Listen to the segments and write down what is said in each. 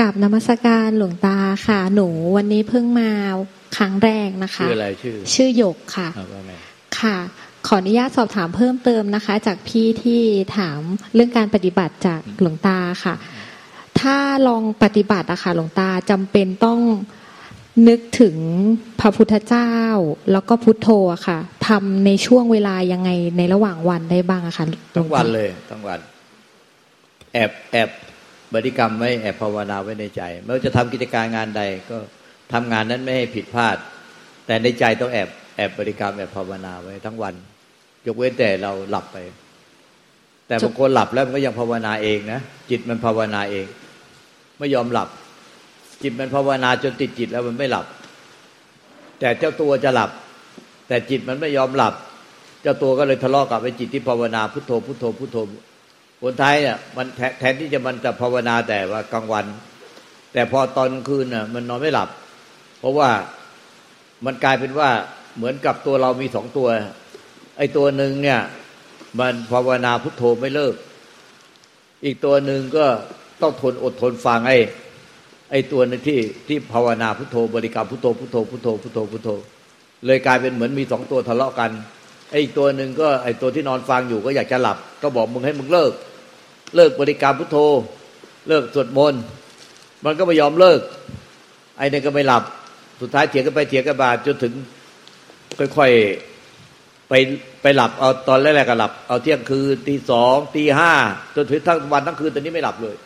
กับนมัสการหลวงตาค่ะ หนูวันนี้เพิ่งมาครั้งแรกนะคะ ชื่ออะไรชื่อ ชื่อหยกค่ะเอาว่าไงค่ะ ขออนุญาตสอบถามเพิ่มเติมนะคะ จากพี่ที่ถามเรื่องการปฏิบัติจากหลวงตาค่ะ ถ้าลองปฏิบัติอะค่ะหลวงตาจำเป็นต้องนึกถึงพระพุทธเจ้า แล้วก็พุทโธอะค่ะทำในช่วงเวลายังไงในระหว่างวันได้บ้างอะค่ะหลทั้วงงวัตานเลยทั้งวัน แอบแอบ บริกรรมไว้แอบภาวนาไว้ในใจ ไม่ว่าจะทำกิจการงานใดก็ทำงานนั้นไม่ให้ผิดพลาด แต่ในใจต้องแอบแอบบริกรรมแอบภาวนาไว้ทั้งวัน ยกเว้นแต่เราหลับไป แต่บางคนหลับแล้วมันก็ยังภาวนาเองนะจิตมันภาวนาเอง ไม่ยอมหลับ จิตมันภาวนาจนติดจิตแล้วมันไม่หลับ แต่เจ้าตัวจะหลับ แต่จิตมันไม่ยอมหลับ เจ้าตัวก็เลยทะเลาะกับไอ้จิตที่ภาวนาพุทโธพุทโธพุทโธ ผลท้ายเนี่ยมันแทนที่จะมันจะภาวนาแต่ว่ากลางวัน แต่พอตอนคืนน่ะ มันนอนไม่หลับ เพราะว่ามันกลายเป็นว่าเหมือนกับตัวเรามีสองตัว ไอ้ตัวหนึ่งเนี่ย มันภาวนาพุทโธไม่เลิก อีกตัวหนึ่งก็ต้องทนอดทนฟังไอ้ไอ้ตัวนึงที่ที่ภาวนาพุทโธบริกรรมพุทโธพุทโธพุทโธพุทโธพุทโธ เลยกลายเป็นเหมือนมีสองตัวทะเลาะกัน อ้อีกตัวหนึ่งก็ไอ้ตัวที่นอนฟังอยู่ก็อยากจะหลับ ก็บอกมึงให้มึงเลิก เลิกบริกรรมพุทโธ เลิกสวดมนต์มันก็ไม่ยอมเลิก ไอ้นี่ก็ไม่หลับ สุดท้ายเถียงกันไปเถียงกันมาจนถึงค่อยๆไปไปหลับเอาตอนแรกๆก็หลับ เอาเที่ยงคืนตีสองตีห้าจนถึงทั้งวันทั้งคืนตอนนี้ไม่หลับเลย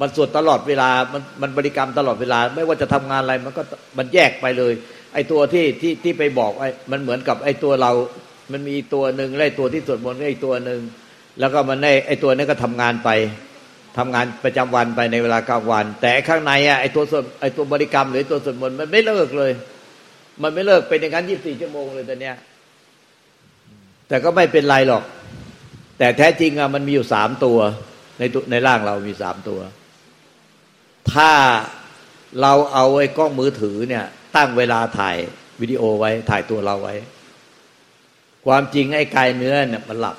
มันสวดตลอดเวลามันมันบริกรรมตลอดเวลา ไม่ว่าจะทำงานอะไรมันก็มันแยกไปเลย ไอ้ตัวที่ที่ที่ไปบอกไอ้มันเหมือนกับไอ้ตัวเรา มันมีตัวหนึ่งไอ้ตัวที่สวดมนต์ก็อีกตัวหนึ่งแล้วก็มันไอ้ไอ้ตัวนี้ก็ทำงานไปทำงานประจำวันไปในเวลากลางวัน แต่ข้างในอะไอ้ตัวสวดไอ้ตัวบริกรรม หรือตัวสวดมนต์มันไม่เลิกเลย มันไม่เลิกเป็นอย่างนั้นยี่สิบสี่ชั่วโมงเลยตอนเนี้ย แต่ก็ไม่เป็นไรหรอก แต่แท้จริงอะมันมีอยู่สามตัวในตัวในร่างเรามีสามตัว ถ้าเราเอาไอ้กล้องมือถือเนี่ย ตั้งเวลาถ่ายวิดีโอไว้ถ่ายตัวเราไว้ ความจริงไอ้กายเนื้อเนี่ยมันหลับ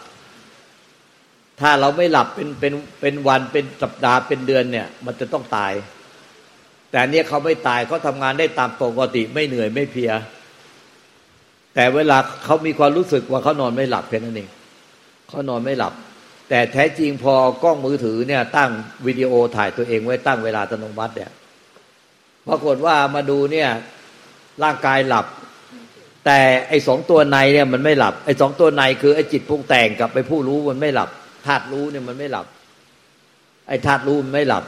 ถ้าเราไม่หลับเป็นเป็นเป็นวันเป็นสัปดาห์เป็นเดือนเนี่ย มันจะต้องตาย แต่เนี้ยเขาไม่ตายเขาทำงานได้ตามปกติไม่เหนื่อยไม่เพีย แต่เวลาเขามีความรู้สึกว่าเขานอนไม่หลับแค่นั้นเองเขานอนไม่หลับ แต่แท้จริงพอกล้องมือถือเนี่ย ตั้งวิดีโอถ่ายตัวเองไว้ตั้งเวลาอัตโนมัติเนี่ยปรากฏว่ามาดูเนี่ยร่างกายหลับ แต่ไอ้สองตัวในเนี่ยมันไม่หลับไอ้สองตัวในคือไอ้จิตปรุงแต่งกับไอ้ผู้รู้มันไม่หลับธาตุรู้เนี่ยมันไม่หลับ ไอ้ธาตุรู้มันไม่หลับ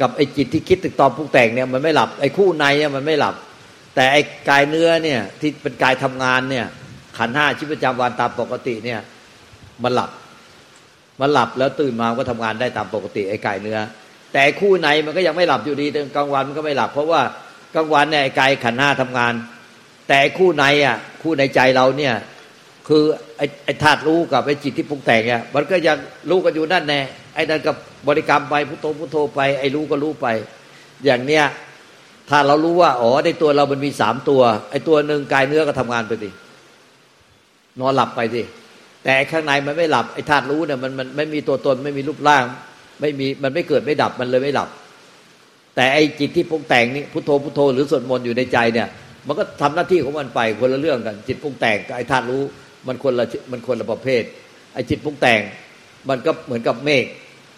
กับไอ้จิตที่คิดตึกตอมปรุงแต่งเนี่ยมันไม่หลับไอ้คู่ในเนี่ยมันไม่หลับ แต่ไอ้กายเนื้อเนี่ยที่เป็นกายทำงานเนี่ย ขันห้าชีวิตประจำวันตามปกติเนี่ย มันหลับ มันหลับแล้วตื่นมาก็ทำงานได้ตามปกติไอ้กายเนื้อ แต่คู่ในมันก็ยังไม่หลับอยู่ดีกลางวันมันก็ไม่หลับ เพราะว่ากลางวันเนี่ยไอ้กายขันห้าทำงาน แต่คู่ในอะ คู่ในใจเราเนี่ย คือไอ้ไอ้ธาตุรู้กับไอ้จิตที่ปรุงแต่งเนี่ยมันก็ยังรู้กันอยู่นั่นแน่ไอ้นั่นกับบริกรรมไปพุทโธพุทโธไป ไอ้รู้ก็รู้ไป อย่างเนี้ยถ้าเรารู้ว่าอ๋อในตัวเรามันมีสามตัว ไอ้ตัวหนึ่งกายเนื้อก็ทำงานไปสินอนหลับไปสิแต่ข้างในมันไม่หลับไอ้ธาตุรู้เนี่ยมันมันไม่มีตัวตนไม่มีรูปร่าง ไม่มีมันไม่เกิดไม่ดับมันเลยไม่หลับ แต่ไอ้จิตที่ปรุงแต่งนี่พุทโธพุทโธหรือสวดมนต์อยู่ในใจเนี่ย มันก็ทำหน้าที่ของมันไปคนละเรื่องกัน จิตปรุงแต่งกับไอ้ธาตุรู้ มันคนละมันคนละประเภทไอ้จิตปรุงแต่ง มันก็เหมือนกับเมฆ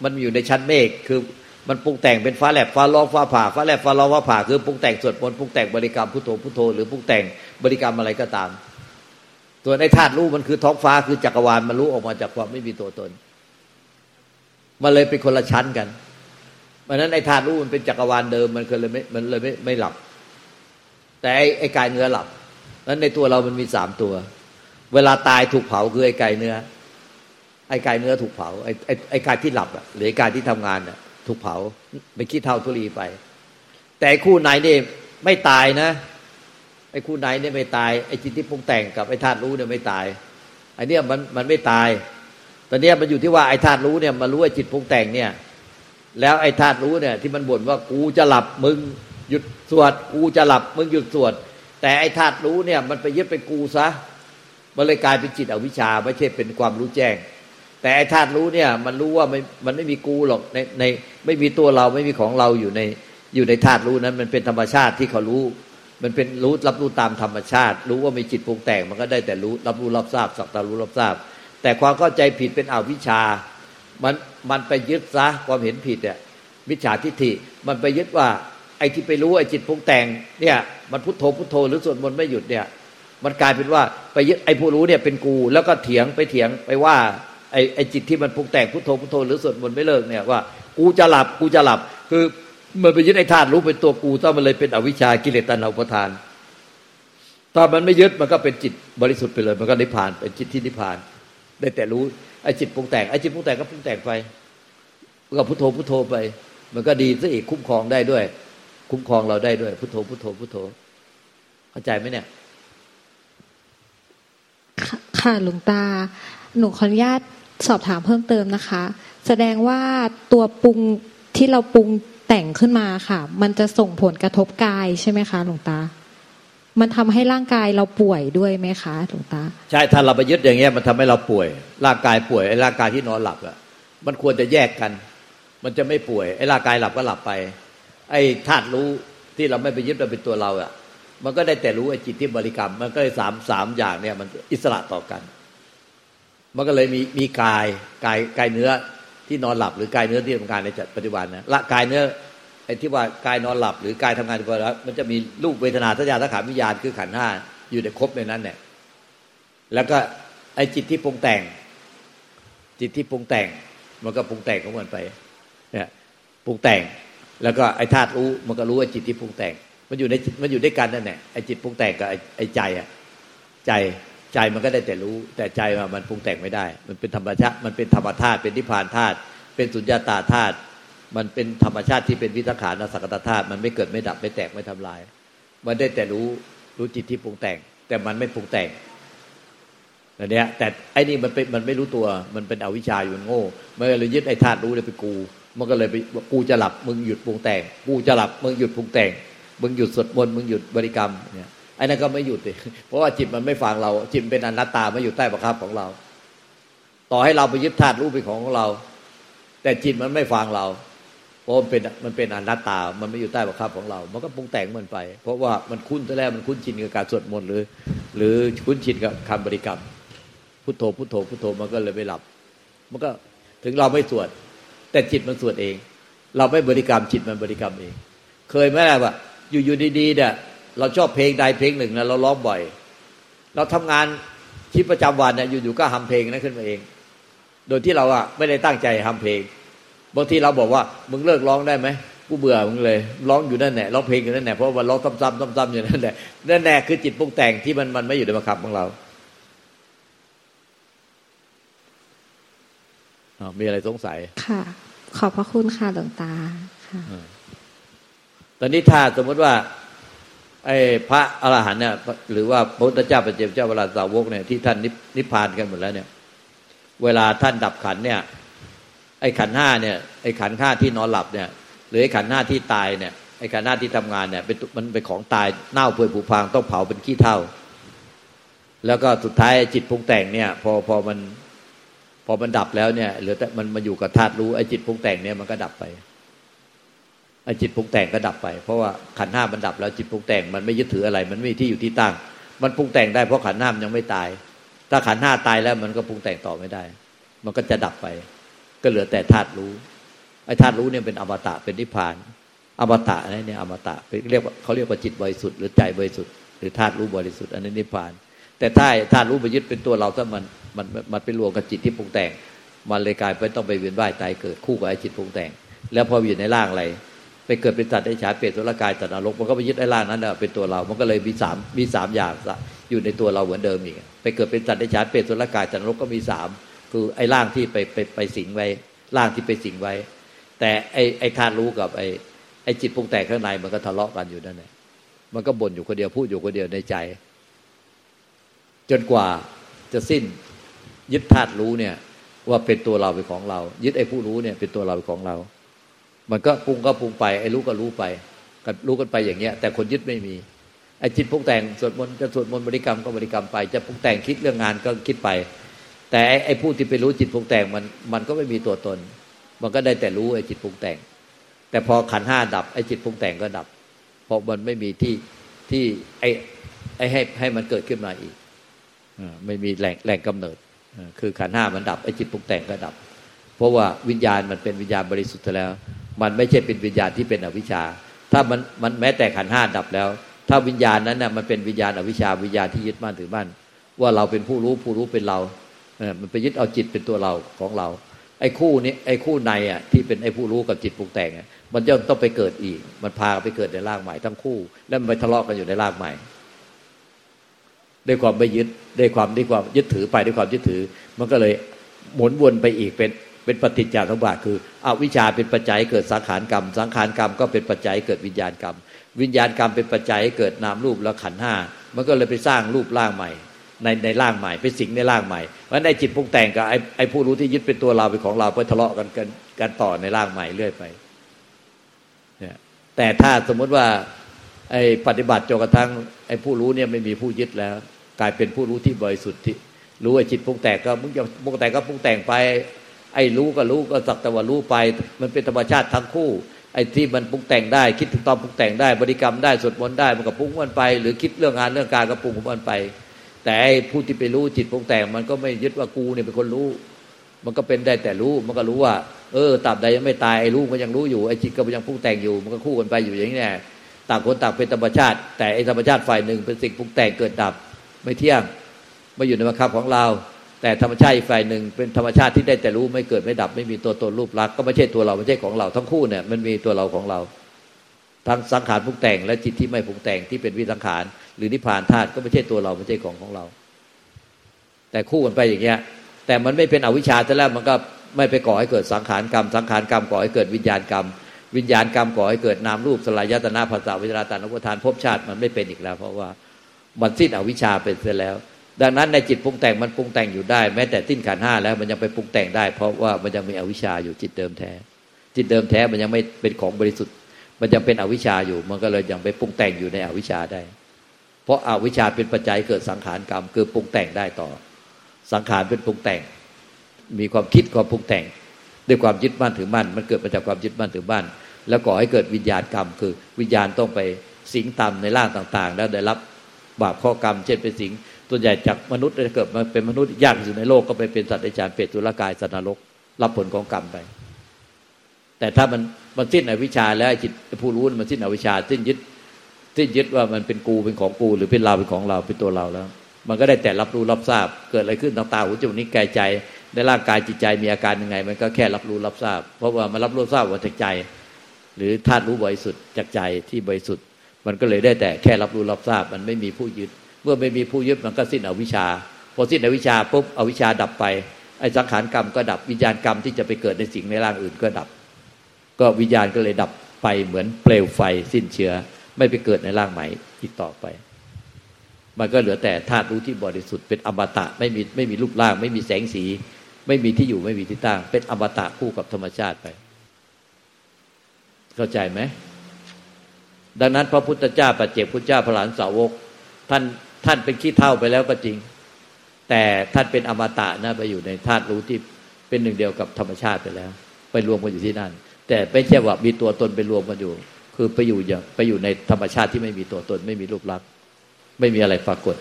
มันอยู่ในชั้นเมฆคือมันปรุงแต่งเป็นฟ้าแลบฟ้าร้องฟ้าผ่าฟ้าแลบฟ้าร้องฟ้าผ่าคือปรุงแต่งสวดมนต์ปรุงแต่งบริกรรมพุทโธพุทโธหรือปรุงแต่งบริกรรมอะไรก็ตามส่วในธาตุรู้มันคือท้องฟ้าคือจักรวาลมันรู้ออกมาจากความไม่มีตัวตน มันเลยเป็นคนละชั้นกันเพราะนั้นไอ้ธาตุรู้มันเป็นจักรวาลเดิมมันเคยเลยไม่มันเลยไม่ไม่หลับ แต่ไอ้ไกายเนื้อหลับนั้นในตัวเรามันมีสามตัว เวลาตายถูกเผาคือไอ้กายเนื้อ ไอ้กายเนื้อถูกเผาไอ้ไอ้ไอ้กายที่หลับอะหรือไอ้กายที่ทำงานอะ ถูกเผาไปขี้เท่าทุลีไป แต่คู่ไหนนี่ไม่ตายนะไอ้คู่ไหนเนี่ยไม่ตายไอ้จิตที่ปรุงแต่งกับไอ้ธาตุรู้เนี่ยไม่ตายไอ้เนี่ยมันมันไม่ตายตอนนี้มันอยู่ที่ว่าไอ้ธาตุรู้เนี่ยมารู้ไอ้จิตปรุงแต่งเนี่ย แล้วไอ้ธาตุรู้เนี่ย ที่มันบ่นว่ากูจะหลับมึง หยุดสวดกูจะหลับมึงหยุดสวด แต่ไอ้ธาตุรู้เนี่ยมันไปยึดเป็นกูซะมันเลยกลายเป็นจิตอวิชชาไม่ใช่เป็นความรู้แจ้ง แต่ไอ้ธาตุรู้เนี่ยมันรู้ว่ามันมันไม่มีกูหรอกในในไม่มีตัวเราไม่มีของเราอยู่ในอยู่ในธาตุรู้นั้น มันเป็นธรรมชาติที่เขารู้ มันเป็นรู้รับรู้ตามธรรมชาติ รู้ว่ามีจิตปรุงแต่งมันก็ได้แต่รู้รับรู้รับทราบสักต่รู้รับทราบ แต่ความเข้าใจผิดเป็นอวิชชา มันมันไปยึดซะความเห็นผิดเนี่ยมิจฉาทิฏฐิมันไปยึดว่า ไอ้ที่ไปรู้ไอ้จิตปรุงแต่งเนี่ย มันพุทโธพุทโธหรือสวดมนต์ไม่หยุดเนี่ย มันกลายเป็นว่าไปยึดไอ้ผู้รู้เนี่ยเป็นกู แล้วก็เถียงไปเถียงไปว่าไอ้ไอ้จิตที่มันปรุงแต่งพุทโธพุทโธหรือสวดมนต์ไม่เลิกเนี่ยว่ากูจะหลับกูจะหลับ คือมันไปยึดไอ้ธาตุรู้เป็นตัวกูต้องมันเลยเป็นอวิชชากิเลสตัณหาอุปทานตอนมันไม่ยึดมันก็เป็นจิตบริสุทธิ์ไปเลย มันก็นิพพานเป็นจิตที่นิพพาน ได้แต่รู้ไอ้จิตปรุงแต่งไอ้จิตปรุงแต่งก็ปรุงแต่งไปก็พุทโธพุทโธไป มันก็ดีซะอีกคุ้มครองได้ด้วย คุ้มครองเราได้ด้วยพุทโธพุทโธพุทโธ เข้าใจไหมเนี่ย ค่ะหลวงตา หนูขออนุญาตสอบถามเพิ่มเติมนะคะ แสดงว่าตัวปรุงที่เราปรุงแต่งขึ้นมาค่ะ มันจะส่งผลกระทบกายใช่ไหมคะหลวงตา มันทำให้ร่างกายเราป่วยด้วยไหมคะหลวงตา ใช่ถ้าเราไปยึดอย่างเงี้ยมันทำให้เราป่วย ร่างกายป่วยไอ้ร่างกายที่นอนหลับอะมันควรจะแยกกัน มันจะไม่ป่วยไอ้ร่างกายหลับก็หลับไป ไอ้ธาตุรู้ที่เราไม่ไปยึดเราเป็นตัวเราอะมันก็ได้แต่รู้ไอ้จิตที่บริกรรม มันก็เลยสามสามอย่างเนี่ย มันอิสระต่อกัน มันก็เลยมีมีกายกายกายเนื้อที่นอนหลับหรือกายเนื้อที่ทำงานในจัดปัจจุบันนะละกายเนื้อไอ้ที่ว่ากายนอนหลับหรือกายทำงานในปัจจุบันมันจะมีรูปเวทนาสัญญาสังขารวิญญาณคือขันห้าอยู่ในครบในนั้นเนี่ยแล้วก็ไอ้จิตที่ปรุงแต่ง จิตที่ปรุงแต่ง มันก็ปรุงแต่งของมันไปเนี่ยปรุงแต่ง แล้วก็ไอ้ธาตุรู้มันก็รู้ว่าจิตที่ปรุงแต่ง มันอยู่ในมันอยู่ด้วยกันนั่นแหละไอ้จิตปรุงแต่งกับไอ้ใจอะใจใจมันก็ได้แต่รู้ แต่ใจมันปรุงแต่งไม่ได้ มันเป็นธรรมชาติมันเป็นธรรมธาตุเป็นนิพพานธาตุเป็นสุญญาตาธาตุมันเป็นธรรมชาติที่เป็นวิสังขารสักตธาตุมันไม่เกิดไม่ดับไม่แตกไม่ทำลาย มันได้แต่รู้รู้จิตที่ปรุงแต่ง แต่มันไม่ปรุงแต่งอันเนี้ยแต่ไอ้นี่มันเป็นมันไม่รู้ตัวมันเป็นอวิชชาอยู่มันโง่มันเลยยึดไอ้ธาตุรู้เลยไปกู มันก็เลยไปกูจะหลับมึงหยุดปรุงแต่ง กูจะหลับมึงหยุดปรุงแต่ง มึงหยุดสวดมนต์มึงหยุดบริกรรมเนี่ยไอ้นั่นก็ไม่หยุดเลยเพราะว่าจิตมันไม่ฟังเรา จิตเป็นอนัตตาไม่อยู่ใต้บังคับของเรา ต่อให้เราไปยึดธาตุรู้เป็นของเรา แต่จิตมันไม่ฟังเรา เพราะมันเป็นมันเป็นอนัตตา มันไม่อยู่ใต้บังคับของเรา มันก็ปรุงแต่งมันไป เพราะว่ามันคุ้นแต่แรกมันคุ้นชินกับการสวดมนต์หรือ หรือคุ้นชินกับคำบริกรรมพุทโธพุทโธพุทโธมันก็เลยไม่หลับ มันก็ถึงเราไม่สวด แต่จิตมันสวดเอง เราไม่บริกรรมจิตมันบริกรรมเอง เคยไหมล่ะว่าอยู่อยู่ดีๆเนี่ยเราชอบเพลงใดเพลงหนึ่งนะเราร้องบ่อย เราทำงานชีวิตประจำวันเนี่ยอยู่ๆก็ทำเพลงนั้นขึ้นมาเอง โดยที่เราอะไม่ได้ตั้งใจทำเพลงบางทีเราบอกว่ามึงเลิกร้องได้ไหมกูเบื่อมึงเลยร้องอยู่นั่นแหละร้องเพลงอยู่นั่นแหละเพราะว่าร้องซ้ำๆซ้ำๆอยู่นั่นแหละนั่นแหละคือจิตปรุงแต่งที่มันมันไม่อยู่ในบังคับของเรา มีอะไรสงสัย ค่ะ ขอบพระคุณค่ะหลวงตาค่ะตอนนี้ถ้าสมมติว่า ไอ้พระอรหันต์เนี่ย หรือว่าพระพุทธเจ้าปเจมเจ้าเวลาสาวกเนี่ยที่ท่านนิพพานกันหมดแล้วเนี่ย เวลาท่านดับขันเนี่ย ไอ้ขันห้าเนี่ย ไอ้ขันห้าที่นอนหลับเนี่ย หรือไอ้ขันห้าที่ตายเนี่ย ไอ้ขันห้าที่ทำงานเนี่ยเป็นมันเป็นของตายเน่าเปื่อยผุพังต้องเผาเป็นขี้เถ้าแล้วก็สุดท้ายจิตปรุงแต่งเนี่ย พอพอมันพ อมันดับแล้วเนี่ยเหลือแต่มันมาอยู่กับธาตุรู้ไอ้จิตปรุงแต่งเนี่ยมันก็ดับไปไอ้จิตปรุงแต่งก็ดับไป เพราะว่าขันห้ามันดับแล้วจิตปรุงแต่งมันไม่ยึดถืออะไร มันไม่ที่อยู่ที่ตั้ง มันปรุงแต่งได้เพราะขันห้ามยังไม่ตาย ถ้าขันห้าตายแล้วมันก็ปรุงแต่งต่อไม่ได้ มันก็จะดับไป ก็เหลือแต่ธาตุรู้ไอ้ธาตุรู้เนี่ยเป็นอมตะเป็นนิพพาน อมตะนี่เนี่ยอมตะเรียกว่าเขาเรียกว่าจิตบริสุทธิ์หรือใจบริสุทธิ์หรือธาตุรู้บริสุทธิ์อันนี้นิพพาน แต่ถ้าธาตุรู้ไปยึดเป็นตัวเราถ้ามันมันมันไปรวมกับจิตที่ปรุงแต่ง มันเลยกลายเป็นต้องไปเวียนว่ายตายเกิดคู่กับไอ้จิตปรุงแต่ง แล้วพออยู่ในร่างอะไร ไปเกิดเป็นสัตว์ได้ฉายเปรตสุรกายสัตว์นรกมันก็ไปยึดไอ้ร่างนั้นเป็นตัวเรา มันก็เลยมีสามมีสามอย่างอยู่ในตัวเราเหมือนเดิมอีกไปเกิดเป็นสัตว์ได้ฉายเปรตสุรกายสัตว์นรกก็มีสามคือไอ้ร่างที่ไปไปไปสิงไว้ร่างที่ไปสิงไว้ แต่ไอ้ไอ้ธาตุรู้กับไอ้ไอ้จิตปรุงแต่งข้างในมันก็ทะเลาะกันอยู่นั่นแหละมันก็บ่นอยู่คนเดียวพูดอยู่คนเดียวในใจ จนกว่าจะสิ้นยึดธาตุรู้เนี่ย ว่าเป็นตัวเราเป็นของเรา ยึดไอ้ผู้รู้เนี่ยเป็นตัวเราเป็นของเรา มันก็ปรุงก็ปรุงไปไอ้รู้ก็รู้ไปก็รู้กันไปอย่างเงี้ย แต่คนยึดไม่มีไอ้จิตปรุงแต่งสวดมนต์จะสวดมนต์บริกรรมก็บริกรรมไป จะปรุงแต่งคิดเรื่องงานก็คิดไป แต่ไอ้ผู้ที่ไปรู้จิตปรุงแต่งมันมันก็ไม่มีตัวตน มันก็ได้แต่รู้ไอ้จิตปรุงแต่ง แต่พอขันห้าดับไอ้จิตปรุงแต่งก็ดับ เพราะมันไม่มีที่ที่ไอ้ไอ้ให้ให้มันเกิดขึ้นมาอีก ไม่มีแหล่งแหล่งกำเนิดคือขันห้ามันดับไอจิตปรุงแต่งก็ดับ เพราะว่าวิญญาณมันเป็นวิญญาณบริสุทธิ์แล้ว มันไม่ใช่เป็นวิญญาณที่เป็นอวิชชา ถ้ามันมันแม้แต่ขันห้าดับแล้ว ถ้าวิญญาณนั้นน่ะมันเป็นวิญญาณอวิชชาวิญญาณที่ยึดมั่นถือมั่นว่าเราเป็นผู้รู้ผู้รู้เป็นเรามันไปยึดเอาจิตเป็นตัวเราของเรา ไอ้คู่นี้ไอ้คู่ในอะที่เป็นไอ้ผู้รู้กับจิตปรุงแต่งมันย่อมต้องไปเกิดอีก มันพาไปเกิดในร่างใหม่ทั้งคู่ แล้วมันไปทะเลาะกันอยู่ในร่างใหม่ ด้วยความไม่ยึดด้วยความด้วยความยึดถือไปด้วยความยึดถือ มันก็เลยหมุนวนไปอีกเป็นเป็นปฏิจจสมบัติคืออวิชชาเป็นปัจจัยเกิดสังขารกรรม สังขารกรรมก็เป็นปัจจัยเกิดวิญญาณกรรม วิญญาณกรรมเป็นปัจจัยเกิดนามรูปแล้วขันห้ามันก็เลยไปสร้างรูปร่างใหม่ ในในร่างใหม่เป็นสิ่งในร่างใหม่เพราะในจิตปรุงแต่งกับไอ้ไอ้ผู้รู้ที่ยึดเป็นตัวเราเป็นของเราไปทะเลาะกันกันกันต่อในร่างใหม่เรื่อยไปเนี่ยแต่ถ้าสมมติว่า ไอ้ปฏิบัติจนกระทั่งไอ้ผู้รู้เนี่ยไม่มีผู้ยึดแล้ว กลายเป็นผู้รู้ที่บริสุทธิ์ที่รู้ไอ้จิตปรุงแต่งก็มึงจะปรุงแต่งก็ปรุงแต่งไป ไอ้รู้ก็รู้ก็สักแต่ว่ารู้ไป มันเป็นธรรมชาติทั้งคู่ ไอ้ที่มันปรุงแต่งได้ คิดถึงตอนปรุงแต่งได้ บริกรรมได้สวดมนต์ได้มันก็ปรุงมันไป หรือคิดเรื่องงานเรื่องการก็ปรุงมันไป แต่ไอ้ผู้ที่ไปรู้จิตปรุงแต่ง มันก็ไม่ยึดว่ากูเนี่ยเป็นคนรู้ มันก็เป็นได้แต่รู้มันก็รู้ว่า เออตับใดยังไม่ตายไอ้รู้มันยังรู้อยู่ไอ้จิตก็ยังปรุงแต่งอยู่ มันก็คู่กันไปอยู่อย่างนี้แน่ ต่างคนต่างเป็นธรรมชาติ แต่ไอ้ธรรมชาติฝ่ายหนึ่งเป็นสิ่งปรุงแต่งเกิดดับ ไม่เที่ยงไม่อยู่ในบังคับของเรา แต่ธรรมชาติฝ่ายหนึ่งเป็นธรรมชาติที่ได้แต่รู้ไม่เกิดไม่ดับ ไม่มีตัวตนรูปลักษณ์ก็ไม่ใช่ตัวเราไม่ใช่ของเรา ทั้งคู่เนี่ยมันมีตัวเราของเรา ทั้งสังขารปรุงแต่ง และจิตที่ไม่ปรุงแต่งที่เป็นวิสังขาร หรือนิพพานธาตุก็ไม่ใช่ตัวเราไม่ใช่ของของเรา แต่คู่กันไปอย่างเงี้ย แต่มันไม่เป็นอวิชชาแต่แล้วมันก็ไม่ไปก่อให้เกิดสังขารกรรม สังขารกรรมก่อให้เกิดวิญญาณกรรม วิญญาณกรรมก่อให้เกิดนามรูปสลายยตนาภาษาวิจารตานุปทานภพชาติมันไม่เป็นอีกแล้ว เพราะว่ามันสิ้นอวิชชาไปเสียแล้ว ดังนั้นในจิตปรุงแต่งมันปรุงแต่งอยู่ได้ แม้แต่สิ้นขันห้าแล้วมันยังไปปรุงแต่งได้ เพราะว่ามันยังมีอวิชชาอยู่จิตเดิมแท้ จิตเดิมแท้มันยังไม่เป็นของบริสุทธิ์ มันยังเป็นอวิชชาอยู่ มันก็เลยยังไปปรุงแต่งอยู่ในอวิชชาได้ เพราะอาวิชชาเป็นปัจจัยเกิดสังขารกรรมคือปรุงแต่งได้ต่อ สังขารเป็นปรุงแต่ง มีความคิดความปรุงแต่ง ด้วยความยึดมั่นถือมั่นมันเกิดมาจากความยึดมั่นถือมั่นแล้วก่อให้เกิดวิญญาณกรรม คือวิญญาณต้องไปสิงต่ำในร่างต่างๆ แล้วได้รับบาปข้อกรรม เช่นเป็นสิงตัวใหญ่จากมนุษย์จะเกิดมาเป็นมนุษย์ยากที่สุดในโลกก็ไปเป็นสัตว์ในจานเปรตตุลกายสัตว์นรกรับผลของกรรมไป แต่ถ้ามันมันสิ้นอวิชชาแล้วจิตผู้รู้มันสิ้นอวิชชาสิ้นยึดสิ้นยึดว่ามันเป็นกูเป็นของกู หรือเป็นเราเป็นของเราเป็นตัวเราแล้ว มันก็ได้แต่รับรู้รับทราบเกิดอะไรขึ้นทางตาหูจมูกนิ้วกายใจ ในร่างกายจิตใจมีอาการยังไง มันก็แค่รับรู้รับทราบ เพราะว่ามันรับรู้ทราบว่าจากใจ หรือธาตุรู้บริสุทธิ์จากใจที่บริสุทธิ์ มันก็เลยได้แต่แค่รับรู้รับทราบ มันไม่มีผู้ยึด เมื่อไม่มีผู้ยึดมันก็สิ้นอวิชชาพอสิ้นอวิชชาปุ๊บอวิชชาดับไปไอ้สังขารกรรมก็ดับวิญญาณกรรมที่จะไปเกิดในสิ่งในร่างอื่นก็ดับ ก็วิญญาณก็เลยดับไปเหมือนเปลวไฟสิ้นเชื้อ ไม่ไปเกิดในร่างใหม่อีกต่อไป มันก็เหลือแต่ธาตุรู้ที่บริสุทธิ์เป็นอมตะไม่มีไม่มีรูปร่าง ไม่มีแสงสี ไม่มีที่อยู่ไม่มีที่ตั้ง เป็นอมตะคู่กับธรรมชาติไป เข้าใจไหมดังนั้น พระพุทธเจ้าปัจเจกพุทธเจ้าพระหลานสาวก ท่านท่านเป็นขี้เท่าไปแล้วก็จริง แต่ท่านเป็นอมตะนะไปอยู่ในธาตุรู้ที่เป็นหนึ่งเดียวกับธรรมชาติไปแล้ว ไปรวมกันอยู่ที่นั่น แต่ไม่ใช่ว่ามีตัวตนไปรวมกันอยู่ คือไปอยู่อย่างไปอยู่ในธรรมชาติที่ไม่มีตัวตน ไม่มีรูปลักษณ์ไม่มีอะไรปรากฏ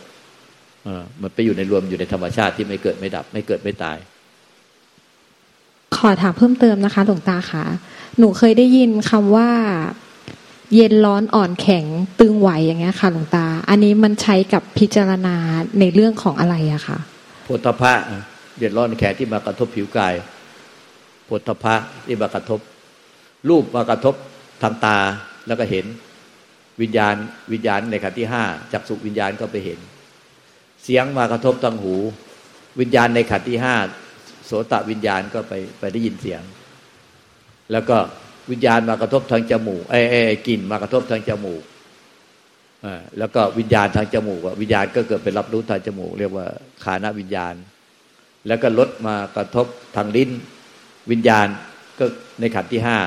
มันไปอยู่ในรวมอยู่ในธรรมชาติที่ไม่เกิดไม่ดับ ไม่เกิดไม่ตาย ขอถามเพิ่มเติมนะคะ หลวงตาคะหนูเคยได้ยินคำว่า เย็นร้อนอ่อนแข็งตึงไหวอย่างเงี้ยค่ะ หลวงตา อันนี้มันใช้กับพิจารณาในเรื่องของอะไรอะคะโพธพะเย็นร้อนแข็งที่มากระทบผิวกายโพธพะที่มากระทบ รูปมากระทบทางตาแล้วก็เห็นวิญญาณวิญญาณในขันที่ห้าจักสุวิญญาณก็ไปเห็น เสียงมากระทบทางหู วิญญาณในขันที่ห้า โสตวิญญาณก็ไปไปได้ยินเสียง แล้วก็วิญญาณมากระทบทางจมูกไอ้ไอ้กลิ่นมากระทบทางจมูกอ่าแล้วก็วิญญาณทางจมูกวิญญาณก็เกิดเป็นรับรู้ทางจมูก เรียกว่าขานะวิญญาณ แล้วก็ลดมากระทบทางลิ้น วิญญาณก็ในขันที่ห้า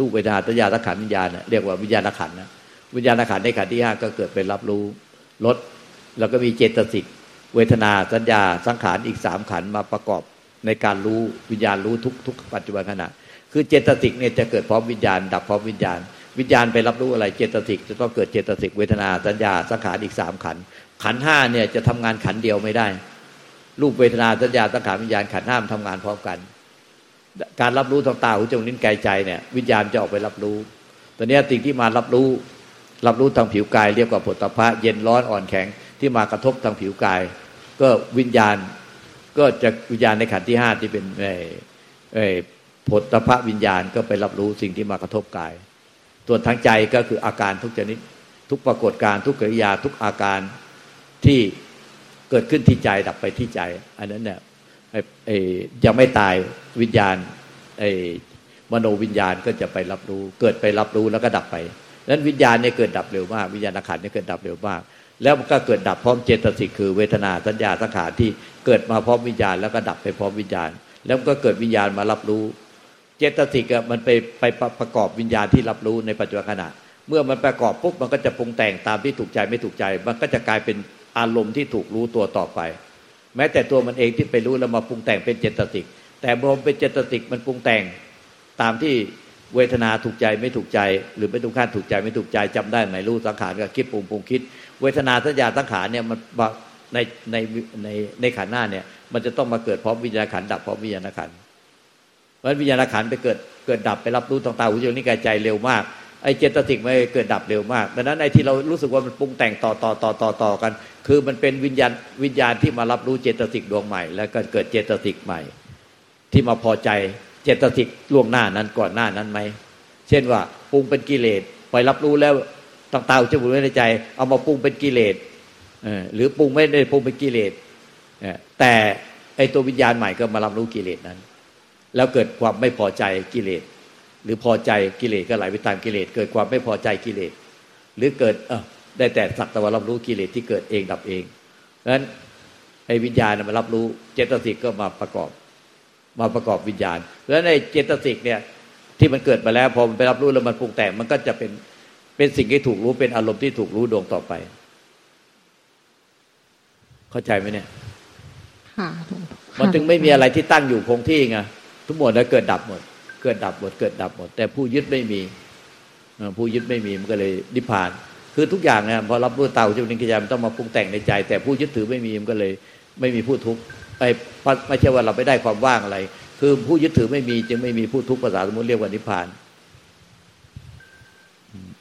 ลูกเวทนาตยาตขันวิญญาณเรียกว่าวิญญาณขันนะวิญญาณขันในขันที่ห้าก็เกิดเป็นรับรู้ลดแล้วก็มีเจตสิกเวทนาสัญญาสังขารอีกสามขันมาประกอบ ในการรู้วิญญาณรู้ทุกทุกปัจจุบันขณะ คือเจตสิกเนี่ยจะเกิดพร้อมวิญญาณ ดับพร้อมวิญญาณ วิญญาณไปรับรู้อะไรเจตสิกจะต้องเกิดเจตสิกเวทนาสัญญาสังขารอีกสามขันขันห้าเนี่ยจะทำงานขันเดียวไม่ได้ รูปเวทนาสัญญาสังขารวิญญาณขันห้ามทำงานพร้อมกัน การรับรู้ทางตาหูจมูกนิ้วกายใจเนี่ยวิญญาณจะออกไปรับรู้ตอนนี้สิ่งที่มารับรู้ รับรู้ทางผิวกาย เรียกว่าผลตภะเย็นร้อนอ่อนแข็งที่มากระทบทางผิวกาย ก็วิญญาณ ก็จะวิญญาณในขันธ์ที่ห้าที่เป็นไอ้ผลตภะวิญญาณก็ไปรับรู้สิ่งที่มากระทบกาย ส่วนทางใจก็คืออาการทุกชนิด ทุกปรากฏการทุกกิริยาทุกอาการที่เกิดขึ้นที่ใจดับไปที่ใจ อันนั้นเนี่ยยังไม่ตายวิญญาณไอ้มโนวิญญาณก็จะไปรับรู้ เกิดไปรับรู้แล้วก็ดับไปนั้นวิญญาณเนี่ยเกิดดับเร็วมากวิญญาณขันเนี่ยเกิดดับเร็วมาก แล้วมันก็เกิดดับพร้อมเจตสิกคือเวทนาสัญญาสังขารที่ เกิดมาพร้อมวิญญาณแล้วก็ดับไปพร้อมวิญญาณ แล้วก็เกิดวิญญาณมารับรู้ เจตสิกมันไปไปประกอบวิญญาณที่รับรู้ในปัจจุบันขณะ เมื่อมันประกอบปุ๊บมันก็จะปรุงแต่งตามที่ถูกใจไม่ถูกใจ มันก็จะกลายเป็นอารมณ์ที่ถูกรู้ตัวต่อไป แม้แต่ตัวมันเองที่ไปรู้แล้วมาปรุงแต่งเป็นเจตสิกแต่พอเป็นเจตสิกมันปรุงแต่งตามที่เวทนาถูกใจไม่ถูกใจ หรือไม่ถูกขั้นถูกใจไม่ถูกใจจำได้ไหมรู้สังขารกับคิดปรุงปรุงคิด เวทนาสัญญาสังขารเนี่ยมัน ในในในในขันหน้าเนี่ย มันจะต้องมาเกิดพร้อมวิญญาณขันดับพร้อมวิญญาณขันเพราะวิญญาณขันไปเกิดเกิดดับไปรับรู้ต่างๆหูจมูกนิ้วกายใจเร็วมากไอ้เจตสิกไม่เกิดดับเร็วมากดังนั้นไอ้ที่เรารู้สึกว่ามันปรุงแต่งต่อต่อต่อต่อต่อกัน คือมันเป็นวิญญาณวิญญาณที่มารับรู้เจตสิกดวงใหม่ แล้วก็เกิดเจตสิกใหม่ ที่มาพอใจเจตสิกล่วงหน้านั้นก่อนหน้านั้นไหมเช่นว่าปรุงเป็นกิเลสไปรับรู้แล้วต่างๆจะบุญไว้ในใจ เอามาปรุงเป็นกิเลส หรือปรุงไม่ได้ปรุงเป็นกิเลสแต่ไอตัววิญญาณใหม่ก็มารับรู้กิเลสนั้น แล้วเกิดความไม่พอใจกิเลส หรือพอใจกิเลสก็ไหลไปตามกิเลส เกิดความไม่พอใจกิเลส หรือเกิดเออได้แต่สักแต่ว่ารับรู้กิเลสที่เกิดเองดับเองเพราะฉะนั้นไอ้วิญญาณมารับรู้เจตสิกก็มาประกอบ มาประกอบวิญญาณ เพราะฉะนั้นในเจตสิกเนี่ยที่มันเกิดมาแล้วพอมันไปรับรู้แล้วมันปรุงแต่งมันก็จะเป็นเป็นสิ่งที่ถูกรู้เป็นอารมณ์ที่ถูกรู้ดวงต่อไป เข้าใจไหมเนี่ยค่ะมันจึงไม่มีอะไรที่ตั้งอยู่คงที่ไงทุกหมดแล้วเกิดดับหมด เกิดดับหมดเกิดดับหมด แต่ผู้ยึดไม่มีผู้ยึดไม่มีมันก็เลยนิพพาน คือทุกอย่างเนี่ยพอรับรู้เตาจุนิกิจามันต้องมาปรุงแต่งในใจ แต่ผู้ยึดถือไม่มีมันก็เลยไม่มีผู้ทุกข์ไอ้ไม่ใช่ว่าเราไม่ได้ความว่างอะไร คือผู้ยึดถือไม่มี จึงไม่มีผู้ทุกข์ภาษาสมมติเรียกว่านิพพาน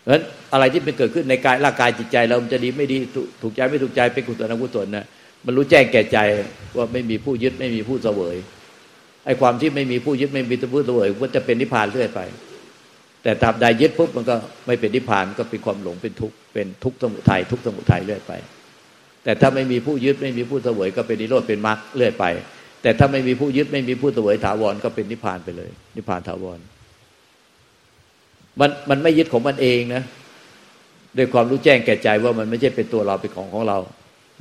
เพราะฉะนั้นอะไรที่เป็นเกิดขึ้นในกายร่างกายจิตใจเราจะดีไม่ดีถูกใจไม่ถูกใจเป็นกุศลอกุศลนะ มันรู้แจ้งแก่ใจว่าไม่มีผู้ยึดไม่มีผู้เสวยไอ้ความที่ไม่มีผู้ยึดไม่มีตัวผู้ตัวอยมันจะเป็นนิพพานเรื่อยไป แต่ตาบใดยึดปุ๊บมันก็ไม่เป็นนิพพานก็เป็นความหลงเป็นทุกข์เป็นทุกข์สมุทัยทุกข์สมุทัยเรื่อยไป แต่ถ้าไม่มีผู้ยึดไม่มีผู้เสวยก็เป็นนิโรธเป็นมรรคเรื่อยไป แต่ถ้าไม่มีผู้ยึดไม่มีผู้เสวยถาวรก็เป็นนิพพานไปเลย นิพพานถาวรมันมันไม่ยึดของมันเองนะด้วยความรู้แจ้งแก่ใจว่ามันไม่ใช่เป็นตัวเราเป็นของของเรา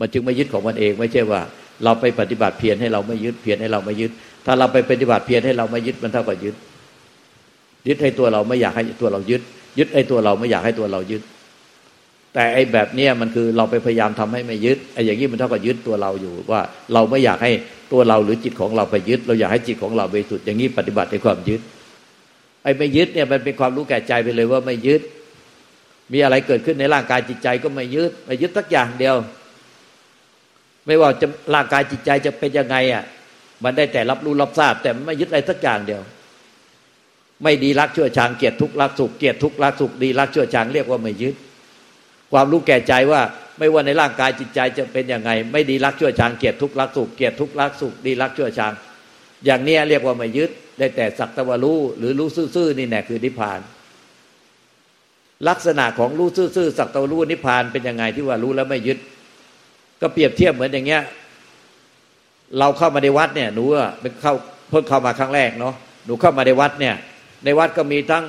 มันจึงไม่ยึดของมันเอง ไม่ใช่ว่า เราไปปฏิบัติเพียรให้เราไม่ยึดเพียรให้เราไม่ยึด ถ้าเราไปปฏิบัติเพียรให้เราไม่ยึดมันเท่ากับยึด ยึดให้ตัวเราไม่อยากให้ตัวเรายึด ยึดให้ตัวเราไม่อยากให้ตัวเรายึด แต่ไอ้แบบเนี้ยมันคือเราไปพยายามทำให้ไม่ยึดไอ้อย่างนี้มันเท่ากับยึดตัวเราอยู่ว่า เราไม่อยากให้ตัวเราหรือจิตของเราไปยึด เราอยากให้จิตของเราไปสุดอย่างนี้ปฏิบัติในความยึดไอ้ไม่ยึดเนี่ยมันเป็นความรู้แก่ใจไปเลยว่าไม่ยึด มีอะไรเกิดขึ้นในร่างกายจิตใจก็ไม่ยึดไม่ยึดสักอย่างเดียว ไม่ว่าจะร่างกายจิตใจจะเป็นยังไงอะ มันได้แต่รับรู้รับทราบ แต่ไม่ยึดอะไรสักอย่างเดียว ไม่ดีรักชั่วชางเกียรติทุกรักสุขเกียรติทุกรักสุขดีรักชั่วชางเรียกว่าไม่ยึด ความรู้แก่ใจว่าไม่ว่าในร่างกายจิตใจจะเป็นยังไง ไม่ดีรักชั่วชางเกียรติทุกรักสุขเกียรติทุกรักสุขดีรักชั่วชาง อย่างนี้เรียกว่าไม่ยึด ได้แต่สักตะวรู้หรือรู้ซื่อๆนี่แน่คือนิพพาน ลักษณะของรู้ซื่อๆสักตะวรู้นิพพานเป็นยังไงที่ว่ารู้แล้วไม่ยึด ก็เปรียบเทียบเหมือนอย่างเงี้ย เราเข้ามาในวัดเนี่ยหนูเป็นเข้าเพิ่งเข้ามาครั้งแรกเนาะหนูเข้ามาในวัดเนี่ย ในวัดก็มีทั้ง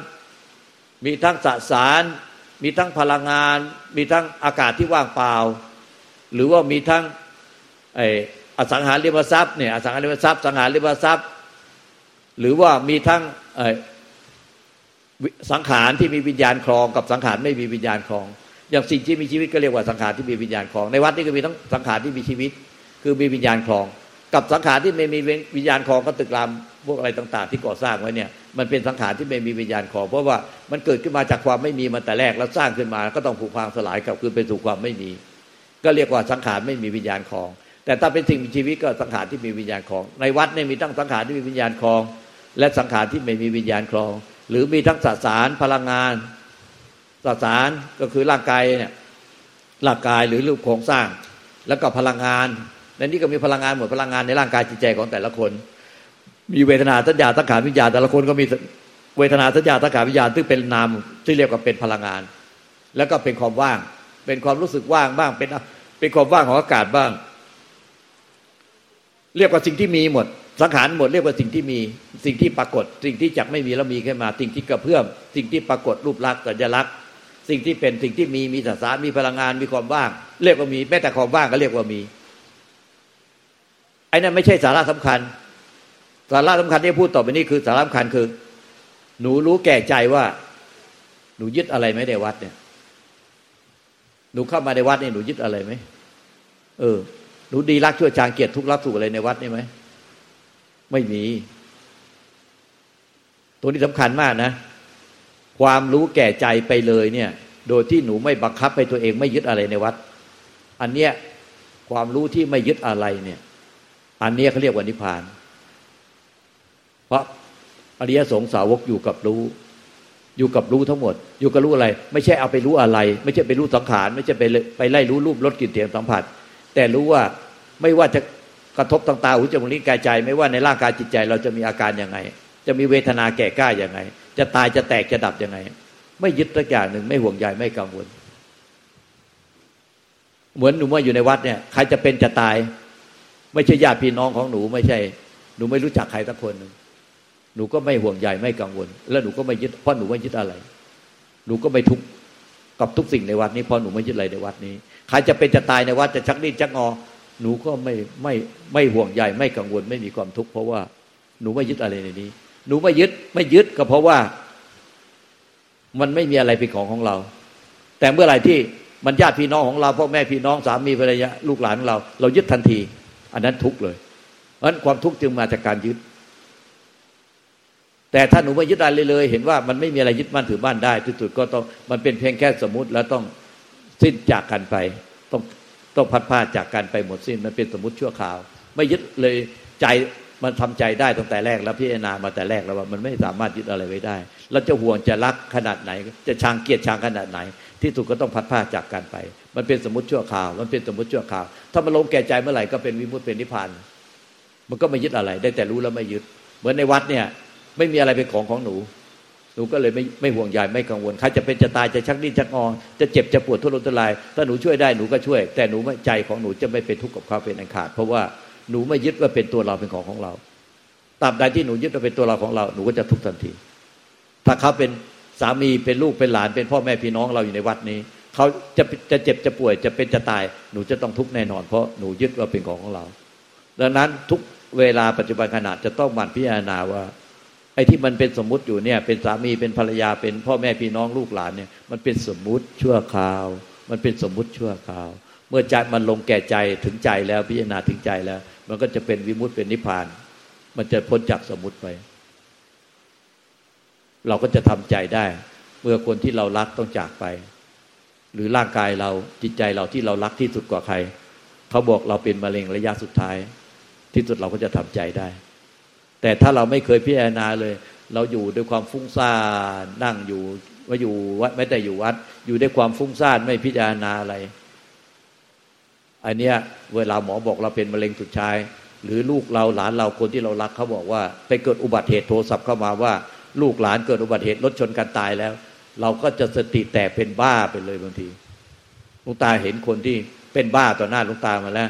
มีทั้งสสาร มีทั้งพลังงาน มีทั้งอากาศที่ว่างเปล่า หรือว่ามีทั้งไออสังหาริมทรัพย์เนี่ยอสังหาริมทรัพย์สังหาริมทรัพย์ หรือว่ามีทั้งสังขารที่มีวิญญาณครองกับสังขารไม่มีวิญญาณครอง อย่างสิ่งที่มีชีวิตก็เรียกว่าสังขารที่มีวิญญาณครอง ในวัดนี่ก็มีทั้งสังขารที่มีชีวิต คือมีวิญญาณครอง กับสังขารที่ไม่มีวิญญาณคลองก็ตึกรามพวกอะไรต่าง ๆ ที่ก่อสร้างไว้เนี่ยมันเป็นสังขารที่ไม่มีวิญญาณคลอง เพราะว่ามันเกิดขึ้นมาจากความไม่มีมาแต่แรกแล้วสร้างขึ้นมาก็ต้องผูกพังสลายกลับคืนไปสู่ความไม่มี ก็เรียกว่าสังขารไม่มีวิญญาณคลอง แต่ถ้าเป็นสิ่งมีชีวิตก็สังขารที่มีวิญญาณคลอง ในวัดเนี่ยมีทั้งสังขารที่มีวิญญาณคลอง และสังขารที่ไม่มีวิญญาณคลอง หรือมีทั้งสสารพลังงาน สสารก็คือร่างกายเนี่ยร่างกายหรือรูปโครงสร้าง แล้วก็พลังงานในนี้ก็มีพลังงานหมดพลังงานในร่างกายจิตใจของแต่ละคน มีเวทนาสัญญาสังขารวิญญาณแต่ละคนก็มีเวทนาสัญญาสังขารวิญญาณซึ่งเป็นนามที่เรียกว่าเป็นพลังงาน แล้วก็เป็นความว่าง เป็นความรู้สึกว่างบ้างเป็นเป็นความว่างของอากาศบ้าง เรียกว่าสิ่งที่มีหมดสังขารหมดเรียกว่าสิ่งที่มีสิ่งที่ปรากฏ สิ่งที่จักไม่มีแล้วมีขึ้นมา สิ่งที่กระเพื่อมสิ่งที่ปรากฏรูปลักษณ์สัญลักษณ์ สิ่งที่เป็นสิ่งที่มีมีสสารมีพลังงานมีความว่าง เรียกว่ามีแม้แต่ความว่างก็เรียกว่ามีไอ้นั่นไม่ใช่สาระสำคัญ สาระสำคัญที่พูดต่อไปนี้คือสาระสำคัญคือ หนูรู้แก่ใจว่า หนูยึดอะไรไหมในวัดเนี่ย หนูเข้ามาในวัดนี่หนูยึดอะไรไหมเออ หนูดีรักชั่วจางเกียรติทุกรักถูกอะไรในวัดนี่ไหมไม่มี ตัวนี้สำคัญมากนะ ความรู้แก่ใจไปเลยเนี่ย โดยที่หนูไม่บังคับให้ตัวเองไม่ยึดอะไรในวัด อันเนี้ยความรู้ที่ไม่ยึดอะไรเนี่ย อันเนี้ยเขาเรียกว่านิพพาน เพราะอริยสงสาวกอยู่กับรู้ อยู่กับรู้ทั้งหมด อยู่กับรู้อะไร ไม่ใช่เอาไปรู้อะไร ไม่ใช่ไปรู้สังขาร ไม่ใช่ไปไปไล่รู้รูปรสกลิ่นเสียงสัมผัส แต่รู้ว่าไม่ว่าจะกระทบต่างตาหูจมูกลิ้นกายใจ ไม่ว่าในร่างกายจิตใจ เราจะมีอาการยังไง จะมีเวทนาแก่กล้ายังไง จะตายจะแตกจะดับยังไง ไม่ยึดสักอย่างหนึ่งไม่ห่วงใยไม่กังวล เหมือนหนูว่าอยู่ในวัดเนี่ย ใครจะเป็นจะตาย ไม่ใช่ญาติพี่น้องของหนูไม่ใช่ หนูไม่รู้จักใครสักคนหนึ่งหนูก็ไม่ห่วงใยไม่กังวล แล้วหนูก็ไม่ยึดเพราะหนูไม่ยึดอะไร หนูก็ไม่ทุกข์กับทุกสิ่งในวัดนี้เพราะหนูไม่ยึดอะไรในวัดนี้ ใครจะเป็นจะตายในวัดจะชักดิ้นชักงอ หนูก็ไม่ไม่ไม่ห่วงใยไม่กังวล ไม่มีความทุกข์เพราะว่าหนูไม่ยึดอะไรในนี้ หนูไม่ยึดไม่ยึดก็เพราะว่า มันไม่มีอะไรเป็นของของเรา แต่เมื่อไหร่ที่มันญาติพี่น้องของเราพ่อแม่พี่น้องสามีภรรยาลูกหลานของเรา เรายึดทันที อันนั้นทุกเลยเพราะนั้นความทุกข์จึงมาจากการยึด แต่ถ้าหนูไม่ยึดอะไรเลย เห็นว่ามันไม่มีอะไรยึดมั่นถือบ้านได้ที่สุดก็ต้องมันเป็นเพียงแค่สมมติแล้วต้องสิ้นจากกันไป ต้องต้องพัดพาจากกันไปหมดสิ้นมันเป็นสมมติชั่วคราว ไม่ยึดเลยใจ มันทำใจได้ตั้งแต่แรกแล้วพิจารณามาแต่แรกแล้วว่ามันไม่สามารถยึดอะไรไว้ได้ เราจะห่วงจะรักขนาดไหน จะชางเกียรติชางขนาดไหน ที่สุดก็ต้องพัดพาจากกันไป มันเป็นสมมติชั่วคราว มันเป็นสมมติชั่วคราว ถ้ามันลงแก่ใจเมื่อไหร่ก็เป็นวิมุตติเป็นนิพพานมันก็ไม่ยึดอะไร ได้แต่รู้แล้วไม่ยึด เหมือนในวัดเนี่ย ไม่มีอะไรเป็นของของหนูหนูก็เลยไม่ไม่ห่วงใยไม่กังวลใครจะเป็นจะตายจะชักดิ้นชักงอจะเจ็บจะปวดทุรนทุราย ถ้าหนูช่วยได้หนูก็ช่วย แต่หนูใจของหนูจะไม่เป็นทุกข์กับเขาเป็นอันขาด เพราะว่า หนูไม่ยึดว่าเป็นตัวเราเป็นของของเราตราบใดที่หนูยึดว่าเป็นตัวเราของเรา หนูก็จะทุกข์ทันที ถ้าเขาเป็นสามีเป็นลูกเป็นหลาน เป็นพ่อแม่พี่น้องเราอยู่ในวัดนี้เขาจะจะเจ็บจะป่วยจะเป็นจะตายหนูจะต้องทุกข์แน่นอน เพราะหนูยึดว่าเป็นของของเรา ดังนั้นทุกเวลาปัจจุบันขณะจะต้องหมั่นพิจารณาว่า ไอ้ที่มันเป็นสมมุติอยู่เนี่ย เป็นสามีเป็นภรรยาเป็นพ่อแม่พี่น้องลูกหลานเนี่ย มันเป็นสมมุติชั่วคราว มันเป็นสมมุติชั่วคราว เมื่อใจมันลงแก่ใจถึงใจแล้วพิจารณาถึงใจแล้ว มันก็จะเป็นวิมุตติเป็นนิพพาน มันจะพ้นจากสมมุติไป เราก็จะทำใจได้ เมื่อคนที่เรารักต้องจากไป หรือร่างกายเราจิตใจเราที่เรารักที่สุดกว่าใคร เขาบอกเราเป็นมะเร็งระยะสุดท้าย ที่สุดเราก็จะทำใจได้ แต่ถ้าเราไม่เคยพิจารณาเลย เราอยู่ด้วยความฟุ้งซ่านนั่งอยู่ว่าอยู่วัดไม่แต่อยู่วัด อยู่ด้วยความฟุ้งซ่านไม่พิจารณาอะไร อันเนี้ยเวลาหมอบอกเราเป็นมะเร็งสุดท้าย หรือลูกเราหลานเราคนที่เรารักเขาบอกว่า ไปเกิดอุบัติเหตุโทรศัพท์เข้ามาว่า ลูกหลานเกิดอุบัติเหตุรถชนกันตายแล้ว เราก็จะสติแตกเป็นบ้าไปเลยบางทีลุงตาเห็นคนที่เป็นบ้าต่อหน้าลุงตามาแล้ว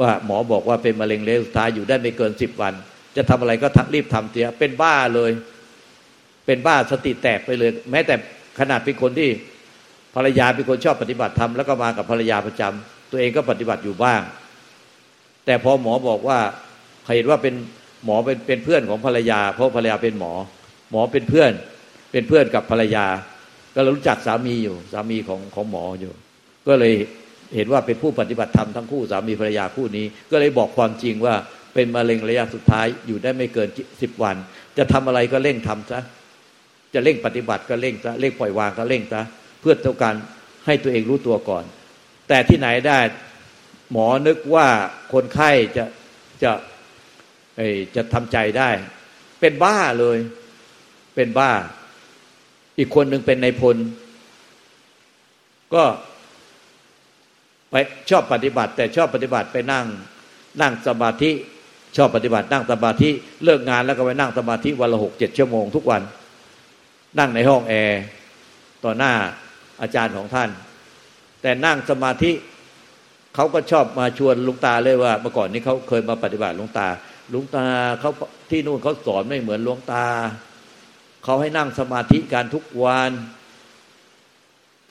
ว่าหมอบอกว่าเป็นมะเร็งเลวสุดท้ายอยู่ได้ไม่เกินสิบวัน จะทำอะไรก็รีบทำเสียเป็นบ้าเลย เป็นบ้าสติแตกไปเลย แม้แต่ขนาดเป็นคนที่ภรรยาเป็นคนชอบปฏิบัติธรรมแล้วก็มากับภรรยาประจำ ตัวเองก็ปฏิบัติอยู่บ้าง แต่พอหมอบอกว่าเห็นว่าเป็นหมอเป็นเป็นเพื่อนของภรรยา เพราะภรรยาเป็นหมอ หมอเป็นเพื่อน เป็นเพื่อนกับภรรยา ก็รู้จักสามีอยู่ สามีของของหมออยู่ ก็เลยเห็นว่าเป็นผู้ปฏิบัติธรรมทั้งคู่สามีภรรยาคู่นี้ ก็เลยบอกความจริงว่าเป็นมะเร็งระยะสุดท้ายอยู่ได้ไม่เกินสิบวัน จะทำอะไรก็เร่งทำซะจะเร่งปฏิบัติก็เร่งซะเร่งปล่อยวางก็เร่งซะเพื่อต้องการให้ตัวเองรู้ตัวก่อน แต่ที่ไหนได้ หมอนึกว่าคนไข้จะจะจะทำใจได้ เป็นบ้าเลย เป็นบ้า อีกคนหนึ่งเป็นในพล ก็ไปชอบปฏิบัติ แต่ชอบปฏิบัติไปนั่งนั่งสมาธิ ชอบปฏิบัตินั่งสมาธิเลิกงานแล้วก็ไปนั่งสมาธิวันละหกเจ็ดชั่วโมงทุกวัน นั่งในห้องแอร์ต่อหน้าอาจารย์ของท่าน แต่นั่งสมาธิเขาก็ชอบมาชวนลุงตาเลยว่า เมื่อก่อนนี้เขาเคยมาปฏิบัติลุงตาลุงตาเขาที่นู่นเขาสอนไม่เหมือนลุงตาเขาให้นั่งสมาธิการทุกวัน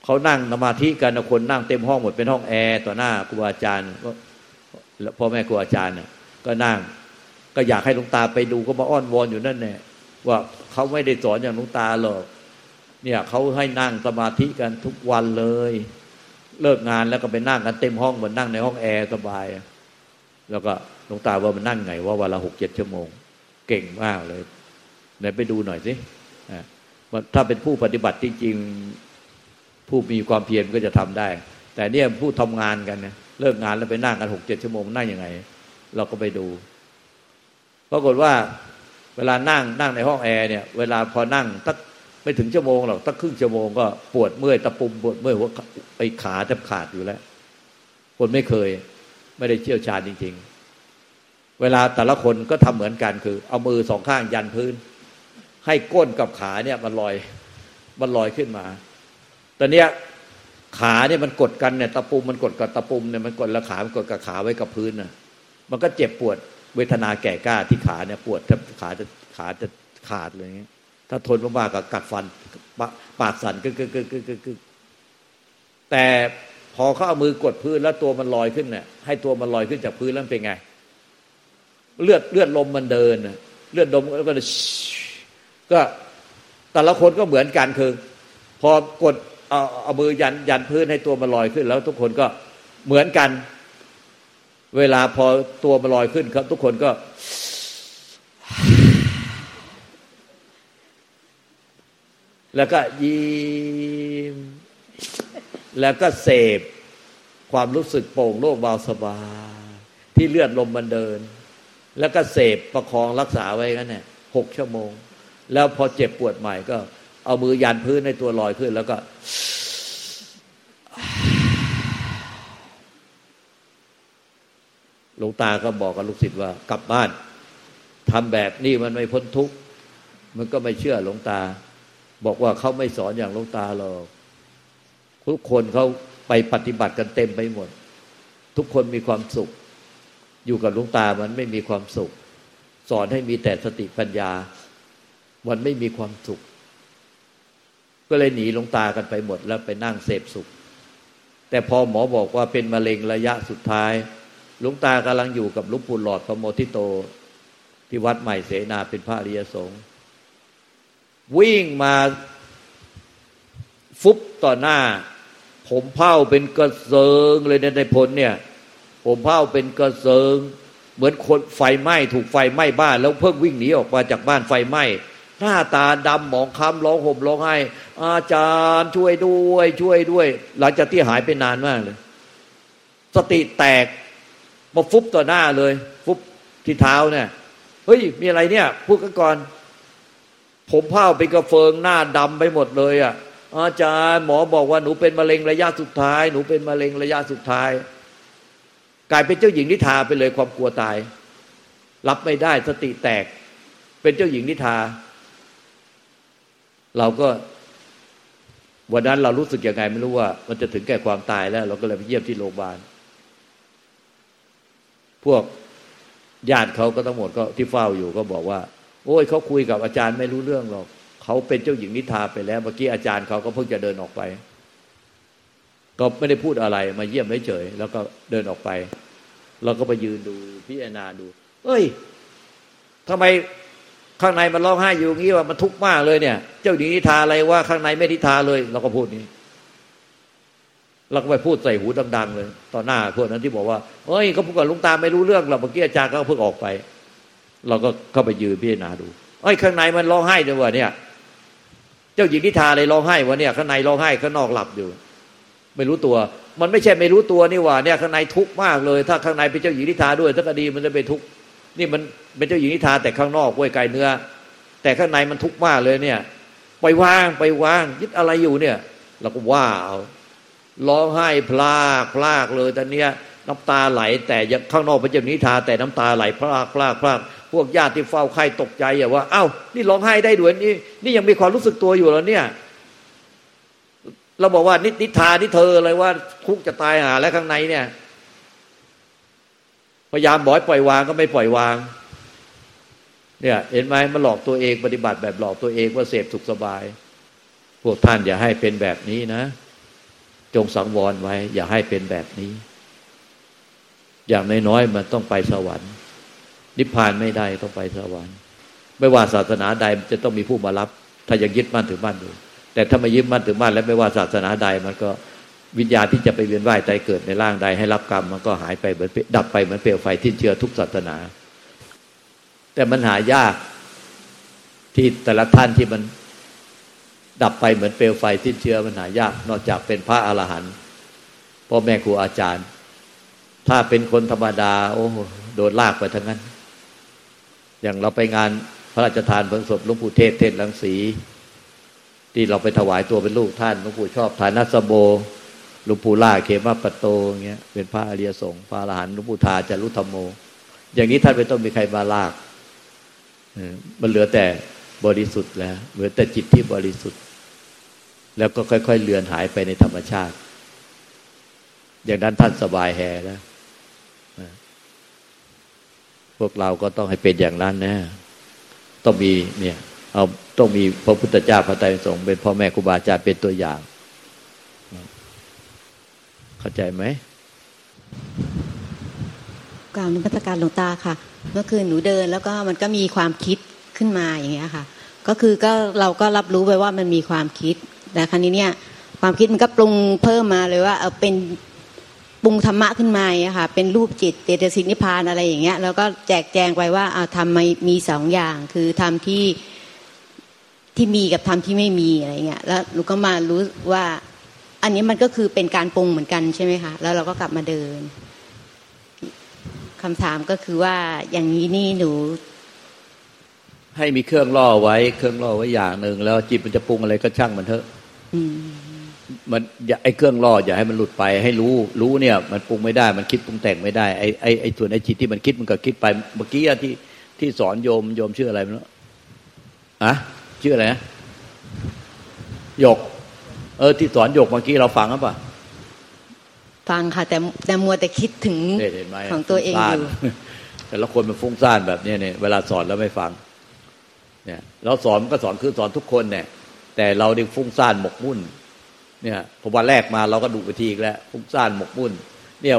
เขานั่งสมาธิกันคนนั่งเต็มห้องหมดเป็นห้องแอร์ต่อหน้าครูอาจารย์ก็พ่อแม่ครูอาจารย์ก็นั่ง ก็อยากให้ลุงตาไปดูก็มาอ้อนวอนอยู่นั่นแน่ว่าเขาไม่ได้สอนอย่างลุงตาหรอกเนี่ยเขาให้นั่งสมาธิกันทุกวันเลย เลิกงานแล้วก็ไปนั่งกันเต็มห้องเหมือนนั่งในห้องแอร์สบาย แล้วก็ลุงตาว่ามันนั่งไงว่าวันละหกเจ็ดชั่วโมง เก่งมากเลยไหนไปดูหน่อยสิถ้าเป็นผู้ปฏิบัติจริงๆผู้มีความเพียรก็จะทำได้ แต่เนี่ยผู้ทำงานกันเนี่ยเลิกงานแล้วไปนั่งกันหกเจ็ดชั่วโมงนั่งยังไง เราก็ไปดูปรากฏว่า เวลานั่งนั่งในห้องแอร์เนี่ย เวลาพอนั่งตัก ไม่ถึงชั่วโมงหรอกตักครึ่งชั่วโมงก็ปวดเมื่อยตะปุ่มปวดเมื่อยหัวไอ้ขาแทบขาดอยู่แล้ว คนไม่เคย ไม่ได้เชี่ยวชาญจริง ๆ เวลาแต่ละคนก็ทำเหมือนกันคือ เอามือสองข้างยันพื้น ให้ก้นกับขาเนี่ยมันลอยมันลอยขึ้นมาตอนเนี้ยขาเนี่ยมันกดกันเนี่ยตะปุ่มมันกดกับตะปุ่มเนี่ยมันกดล้วขามันกดกับขาไว้กับพื้นน่ะ มันก็เจ็บปวดเวทนาแก่กล้าที่ขาเนี่ยปวดถ้าขาจะขาจะขาดเลยอย่างเงี้ย ถ้าทนมากๆกับกัดฟันปากสั่นกึกกึกกึกกึกกึกแต่พอเขาเอามือกดพื้นแล้วตัวมันลอยขึ้นเนี่ยให้ตัวมันลอยขึ้นจากพื้นแล้วเป็นไง เลือดเลือดลมมันเดินเลือดลมแล้วก็ก็แต่ละคนก็เหมือนกันคือ พอกดเอาเอามือยันยันพื้นให้ตัวมันลอยขึ้น แล้วทุกคนก็เหมือนกัน เวลาพอตัวมันลอยขึ้นครับ ทุกคนก็ แล้วก็ยิ้มแล้วก็เสพความรู้สึกโปร่งโล่งเบาสบายที่เลือดลมมันเดิน แล้วก็เสพประคองรักษาไว้กันเนี่ยหกชั่วโมง แล้วพอเจ็บปวดใหม่ก็ เอามือยันพื้นในตัวลอยขึ้น แล้วก็ หลวงตาก็บอกกับลูกศิษย์ว่า กลับบ้านทำแบบนี้มันไม่พ้นทุกข์มันก็ไม่เชื่อหลวงตา บอกว่าเขาไม่สอนอย่างหลวงตาหรอกทุกคนเขาไปปฏิบัติกันเต็มไปหมด ทุกคนมีความสุข อยู่กับหลวงตามันไม่มีความสุข สอนให้มีแต่สติปัญญา มันไม่มีความสุข ก็เลยหนีหลวงตากันไปหมดแล้วไปนั่งเสพสุข แต่พอหมอบอกว่าเป็นมะเร็งระยะสุดท้ายหลวงตากำลังอยู่กับลุงปู่หลอดพระโมทิโต ที่วัดใหม่เสนาเป็นพระอริยสงฆ์ วิ่งมาฟุบต่อหน้า ผมเผ้าเป็นกระเซิงเลยในในผลเนี่ย ผมเผ้าเป็นกระเซิง เหมือนคนไฟไหม้ถูกไฟไหม้บ้าน แล้วเพิ่งวิ่งหนีออกมาจากบ้านไฟไหม้หน้าตาดำหมองคล้ำร้องห่มร้องไห้ อาจารย์ช่วยด้วย ช่วยด้วย หลังจากที่หายไปนานมากเลย สติแตกมาฟุบต่อหน้าเลย ฟุบที่เท้าเนี่ยเฮ้ย มีอะไรเนี่ยพูดกันก่อน ผมเผ้าเป็นกระเฟิงหน้าดำไปหมดเลยอะอาจารย์หมอบอกว่าหนูเป็นมะเร็งระยะสุดท้าย หนูเป็นมะเร็งระยะสุดท้าย กลายเป็นเจ้าหญิงนิทาไปเลยความกลัวตาย รับไม่ได้สติแตก เป็นเจ้าหญิงนิทา เราก็วันนั้นเรารู้สึกยังไงไม่รู้ว่า มันจะถึงแก่ความตายแล้ว เราก็เลยไปเยี่ยมที่โรงพยาบาล พวกญาติเขาก็ทั้งหมดก็ที่เฝ้าอยู่ก็บอกว่า โอ้ยเขาคุยกับอาจารย์ไม่รู้เรื่องหรอกเขาเป็นเจ้าหญิงนิทาไปแล้ว เมื่อกี้อาจารย์เขาก็เพิ่งจะเดินออกไป ก็ไม่ได้พูดอะไรมาเยี่ยมเฉยแล้วก็เดินออกไป เราก็ไปยืนดูพิจารณาดู เอ้ยทำไมข้างในมันร้องไห้อยู่งี้ว่ามันทุกข์มากเลยเนี่ย เจ้าหญิงนิทาอะไรว่าข้างในไม่นิทาเลย เราก็พูดนี้เราก็ไปพูดใส่หูดัง ๆ เลย ต่อหน้าพวกนั้นที่บอกว่าเฮ้ยเขาพูดกับลุงตาไม่รู้เรื่องหรอกเมื่อกี้อาจารย์ก็เพิ่งออกไป เราก็เข้าไปยืนพิจารณาดูเอ้ข้างในมันร้องไห้ด้วยวะเนี่ย เจ้าหญิงนิทาเลยร้องไห้วะเนี่ยข้างในร้องไห้ข้างนอกหลับอยู่ ไม่รู้ตัว มันไม่ใช่ไม่รู้ตัวนี่ว่าเนี่ยข้างในทุกข์มากเลย ถ้าข้างในเป็นเจ้าหญิงนิทาด้วยถ้าคดีมันจะเป็นทุกข์นี่มันเป็นเจ้าหญิงนิทาแต่ข้างนอกกล้วยไก่เนื้อ แต่ข้างในมันทุกข์มากเลยเนี่ย ไปวางไปวางยึดอะไรอยู่เนี่ย เราก็ว่าเอาร้องไห้พลากพลากเลยตอนเนี้ยน้ำตาไหล แต่ยังข้างนอกเป็นเจ้าหญิงนิทาแต่น้ำตาไหลพลากพลากพลาก พวกญาติที่เฝ้าไข้ตกใจอย่าว่า เอ้า นี่ร้องไห้ได้ด้วยนี่ นี่ยังมีความรู้สึกตัวอยู่แล้วเนี่ย เราบอกว่านินิทานี่เธอเลยว่า คุกจะตายหาแล้วข้างในเนี่ย พยายามบอกให้ปล่อยวางก็ไม่ปล่อยวาง เนี่ย เห็นไหมมันหลอกตัวเองปฏิบัติแบบหลอกตัวเองว่าเสพสุขสบาย พวกท่านอย่าให้เป็นแบบนี้นะ จงสังวรไว้ อย่าให้เป็นแบบนี้ อย่างน้อยๆมันต้องไปสวรรค์ นิพพานไม่ได้ต้องไปสวรรค์ ไม่ว่าศาสนาใดจะต้องมีผู้มารับ ถ้ายังยึดมั่นถือมั่นอยู่ แต่ถ้าไม่ยึดมั่นถือมั่นแล้วไม่ว่าศาสนาใดมันก็วิญญาณที่จะไปเวียนว่ายใจเกิดในร่างใดให้รับกรรมมันก็หายไปเหมือนดับไปเหมือนเปลวไฟที่เชื้อทุกศาสนา แต่มันหายากที่แต่ละท่านที่มันดับไปเหมือนเปลวไฟที่เชื้อมันหายาก นอกจากเป็นพระอรหันต์พ่อแม่ครูอาจารย์ ถ้าเป็นคนธรรมดา โอ้โดนลากไปทั้งนั้น อย่างเราไปงานพระราชทานเพลิงศพหลวงปู่เทศเทศลังสี ที่เราไปถวายตัวเป็นลูกท่านหลวงปู่ชอบฐานัสโบหลวงปู่ล่าเขมาปโตเงี้ยเป็นพระอริยสงฆ์พระอรหันต์หลวงปู่ทาจารุธรรมโม อย่างนี้ท่านไม่ต้องมีใครมาลากมันเหลือแต่บริสุทธิ์แล้วเหลือแต่จิตที่บริสุทธิ์ แล้วก็ค่อย ๆ เลือนหายไปในธรรมชาติ อย่างนั้นท่านสบายแฮแล้ว พวกเราก็ต้องให้เป็นอย่างนั้นนะต้องมีเนี่ย เอาต้องมีพระพุทธเจ้าพระไตรสงฆ์เป็นพ่อแม่ครูบาอาจารย์เป็นตัวอย่าง เข้าใจไหมกล่าวนิพพการหลวงตาค่ะเมื่อคืนหนูเดิน แล้วก็มันก็มีความคิดขึ้นมาอย่างเงี้ยค่ะ ก็คือก็เราก็รับรู้ไปว่ามันมีความคิดแต่ครั้นี้เนี่ย ความคิดมันก็ปรุงเพิ่มมาเลยว่าเอาเป็น ปรุงธรรมะขึ้นมาอะค่ะเป็นรูปจิตเตตสินิพานอะไรอย่างเงี้ยแล้วก็แจกแจงไปว่าเอาทำมีสองอย่าง คือทำที่ที่มีกับทำที่ไม่มีอะไรเงี้ยแล้วหนูก็มารู้ว่า อันนี้มันก็คือเป็นการปรุงเหมือนกันใช่ไหมคะแล้วเราก็กลับมาเดินคำถามก็คือว่าอย่างนี้นี่หนู ให้มีเครื่องล่อไว้ เครื่องล่อไว้อย่างหนึ่งแล้วจิตมันจะปรุงอะไรก็ช่างมันเถอะมั นอย่าไอ้เครื่องล่ออย่าให้มันหลุดไปให้รู้ รู้เนี่ย มันปรุงไม่ได้ มันคิดปรุงแต่งไม่ได้ไอ้ไอ้ไอ้ส่วนไอ้จิตที่มันคิดมันก็คิดไปเมื่อกี้ที่ที่สอนโยมโยมชื่ออะไรมั้งอะชื่ออะไรนะหยก เออ ที่สอนหยกเมื่อกี้เราฟังหรือเปล่าฟังค่ะ แต่แต่มัวแต่คิดถึงของตัวเองอยู่แต่ละคนมันฟุ้งซ่านแบบนี้เนี่ยเวลาสอนแล้วไม่ฟัง เนี่ย เราสอนก็สอนคือสอนทุกคนเนี่ย แต่เราดิฟุ้งซ่านหมกมุ่น เนี่ยพอวันแรกมาเราก็ดูไปทีอีกแล้วฟุ้งซ่านหมกมุ่น เนี่ย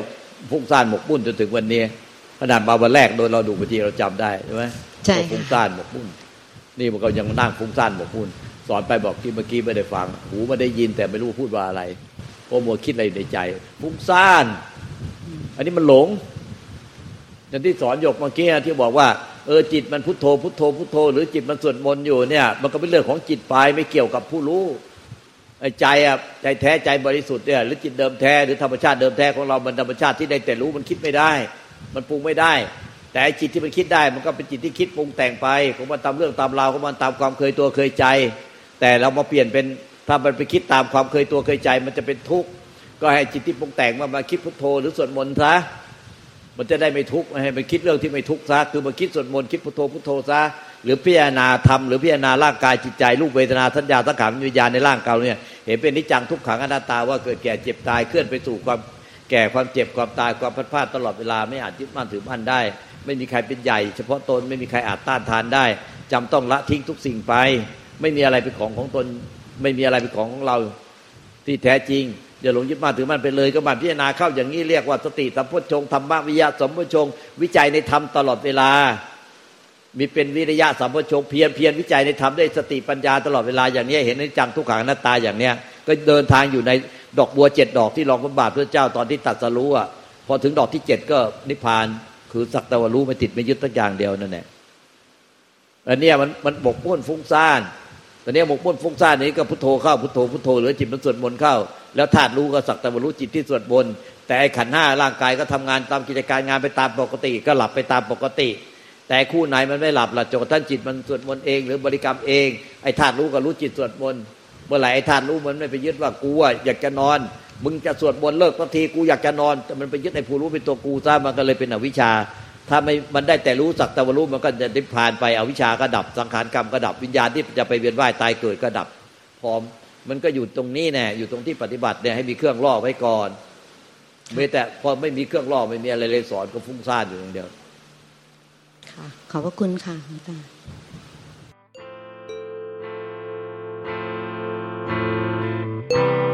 ฟุ้งซ่านหมกมุ่นจนถึงวันนี้ขนาดมาวันแรกโดนเราดูไปทีเราจำได้ใช่ไหมใช่ฟุ้งซ่านหมกมุ่น นี่มันก็ยังนั่งฟุ้งซ่านหมกมุ่น สอนไปบอกที่เมื่อกี้ไม่ได้ฟัง หูไม่ได้ยินแต่ไม่รู้พูดว่าอะไรโอโมคิดอะไรในใจฟุ้งซ่าน อันนี้มันหลงอย่างที่สอนหยกเมื่อกี้ที่บอกว่าเออจิตมันพุทโธพุทโธพุทโธ หรือจิตมันสวดมนต์อยู่เนี่ย มันก็เป็นเรื่องของจิตปลายไม่เกี่ยวกับผู้รู้ไอ้ ใจอะใจแท้ใจบริสุทธิ์เนี่ยหรือจิตเดิมแท้หรือธรรมชาติเดิมแท้ของเรามันธรรมชาติที่ได้แต่รู้มันคิดไม่ได้ มันปรุงไม่ได้ แต่จิตที่มันคิดได้ มันก็เป็นจิตที่คิดปรุงแต่งไปของมันตามเรื่องตามราวของมันตามความเคยตัวเคยใจ แต่เรามาเปลี่ยนเป็นถ้ามันไปคิดตามความเคยตัวเคยใจ มันจะเป็นทุกข์ก็ให้จิตที่ปรุงแต่งมามาคิดพุทโธหรือสวดมนต์ซะมันจะได้ไม่ทุกข์ให้มันคิดเรื่องที่ไม่ทุกข์ซะคือมันคิดสวดมนต์คิดพุทโธพุทโธซะ หรือพิจารณาธรรมหรือพิจารณาร่างกายจิตใจรูปเวทนาสัญญาสังขารวิญญาณในร่างกายเนี่ยเห็นเป็นนิจังทุกขังอนัตตาว่าเกิดแก่เจ็บตายเคลื่อนไปสู่ความแก่ความเจ็บความตายความพัดพลาดตลอดเวลาไม่อาจยึดมั่นถือมั่นได้ ไม่มีใครเป็นใหญ่ เฉพาะตนไม่มีใครอาจต้านทานได้จำต้องละทิ้งทุกสิ่งไป ไม่มีอะไรเป็นของของตน ไม่มีอะไรเป็นของของเราที่แท้จริงอย่าหลงยึดมั่นถือมั่นไปเลยก็มาพิจารณาเข้าอย่างนี้เรียกว่าสติสัมพุทธงธรรมวิยะสมพุทธงวิจัยในธรรมตลอดเวลา มีเป็นวิริยะสัมพุทธงเพียรเพียรวิจัยในธรรมได้สติปัญญาตลอดเวลาอย่างนี้เห็นในจังทุกขังหน้าตาอย่างเนี้ยก็เดินทางอยู่ในดอกบัวเจ็ดดอกที่รองพระบาทพระเจ้าตอนที่ตัดสรู้อะพอถึงดอกที่เจ็ดก็นิพพานคือสักต่ว่ารู้ไม่ติดไม่ยึดสักอย่างเดียวนั่นแหละอันเนี้ยมันมันบกมุ่นฟุ้งซ่านตอนนี้บกมุ่นฟุ้งซ่านนี้ก็พุทโธเข้าพุทโธพุทโธหรือจิตมันสวดมนต์เข้า แล้วธาตุรู้ก็สักต่ว่ารู้จิตที่สวดมนต์แต่ไอ้ขันห้าร่างกายก็ทำงานตามกิจการงานไปตามปกติ ก็หลับไปตามปกติ แต่คู่ไหนมันไม่หลับลับจนกระทั่งจิตมันสวดมนต์เอง หรือบริกรรมเองไอ้ธาตุรู้ก็รู้จิตสวดมนต์เมื่อไหร่ไอ้ธาตุรู้มันไม่ไปยึดว่ากูอะอยากจะนอนมึงจะสวดมนต์เลิกสักทีกูอยากจะนอนแต่มันไปยึดไอ้ผู้รู้เป็นตัวกูซะมันก็เลยเป็นอวิชชา ถ้าไม่มันได้แต่รู้สักแต่ว่ารู้มันก็จะนิพพานไปอวิชชาก็ดับสังขารกรรมก็ดับวิญญาณที่จะไปเวียนว่ายตายเกิดก็ดับพร้อมมันก็อยู่ตรงนี้แน่อยู่ตรงที่ปฏิบัติเนี่ยให้มีเครื่องล่อไว้ก่อนไม่แต่พอไม่มีเครื่องล่อไม่มีอะไรเลยสอนก็ฟุ้งซ่านอยู่อย่างเดียว ค่ะ ขอบพระคุณค่ะคุณตาう。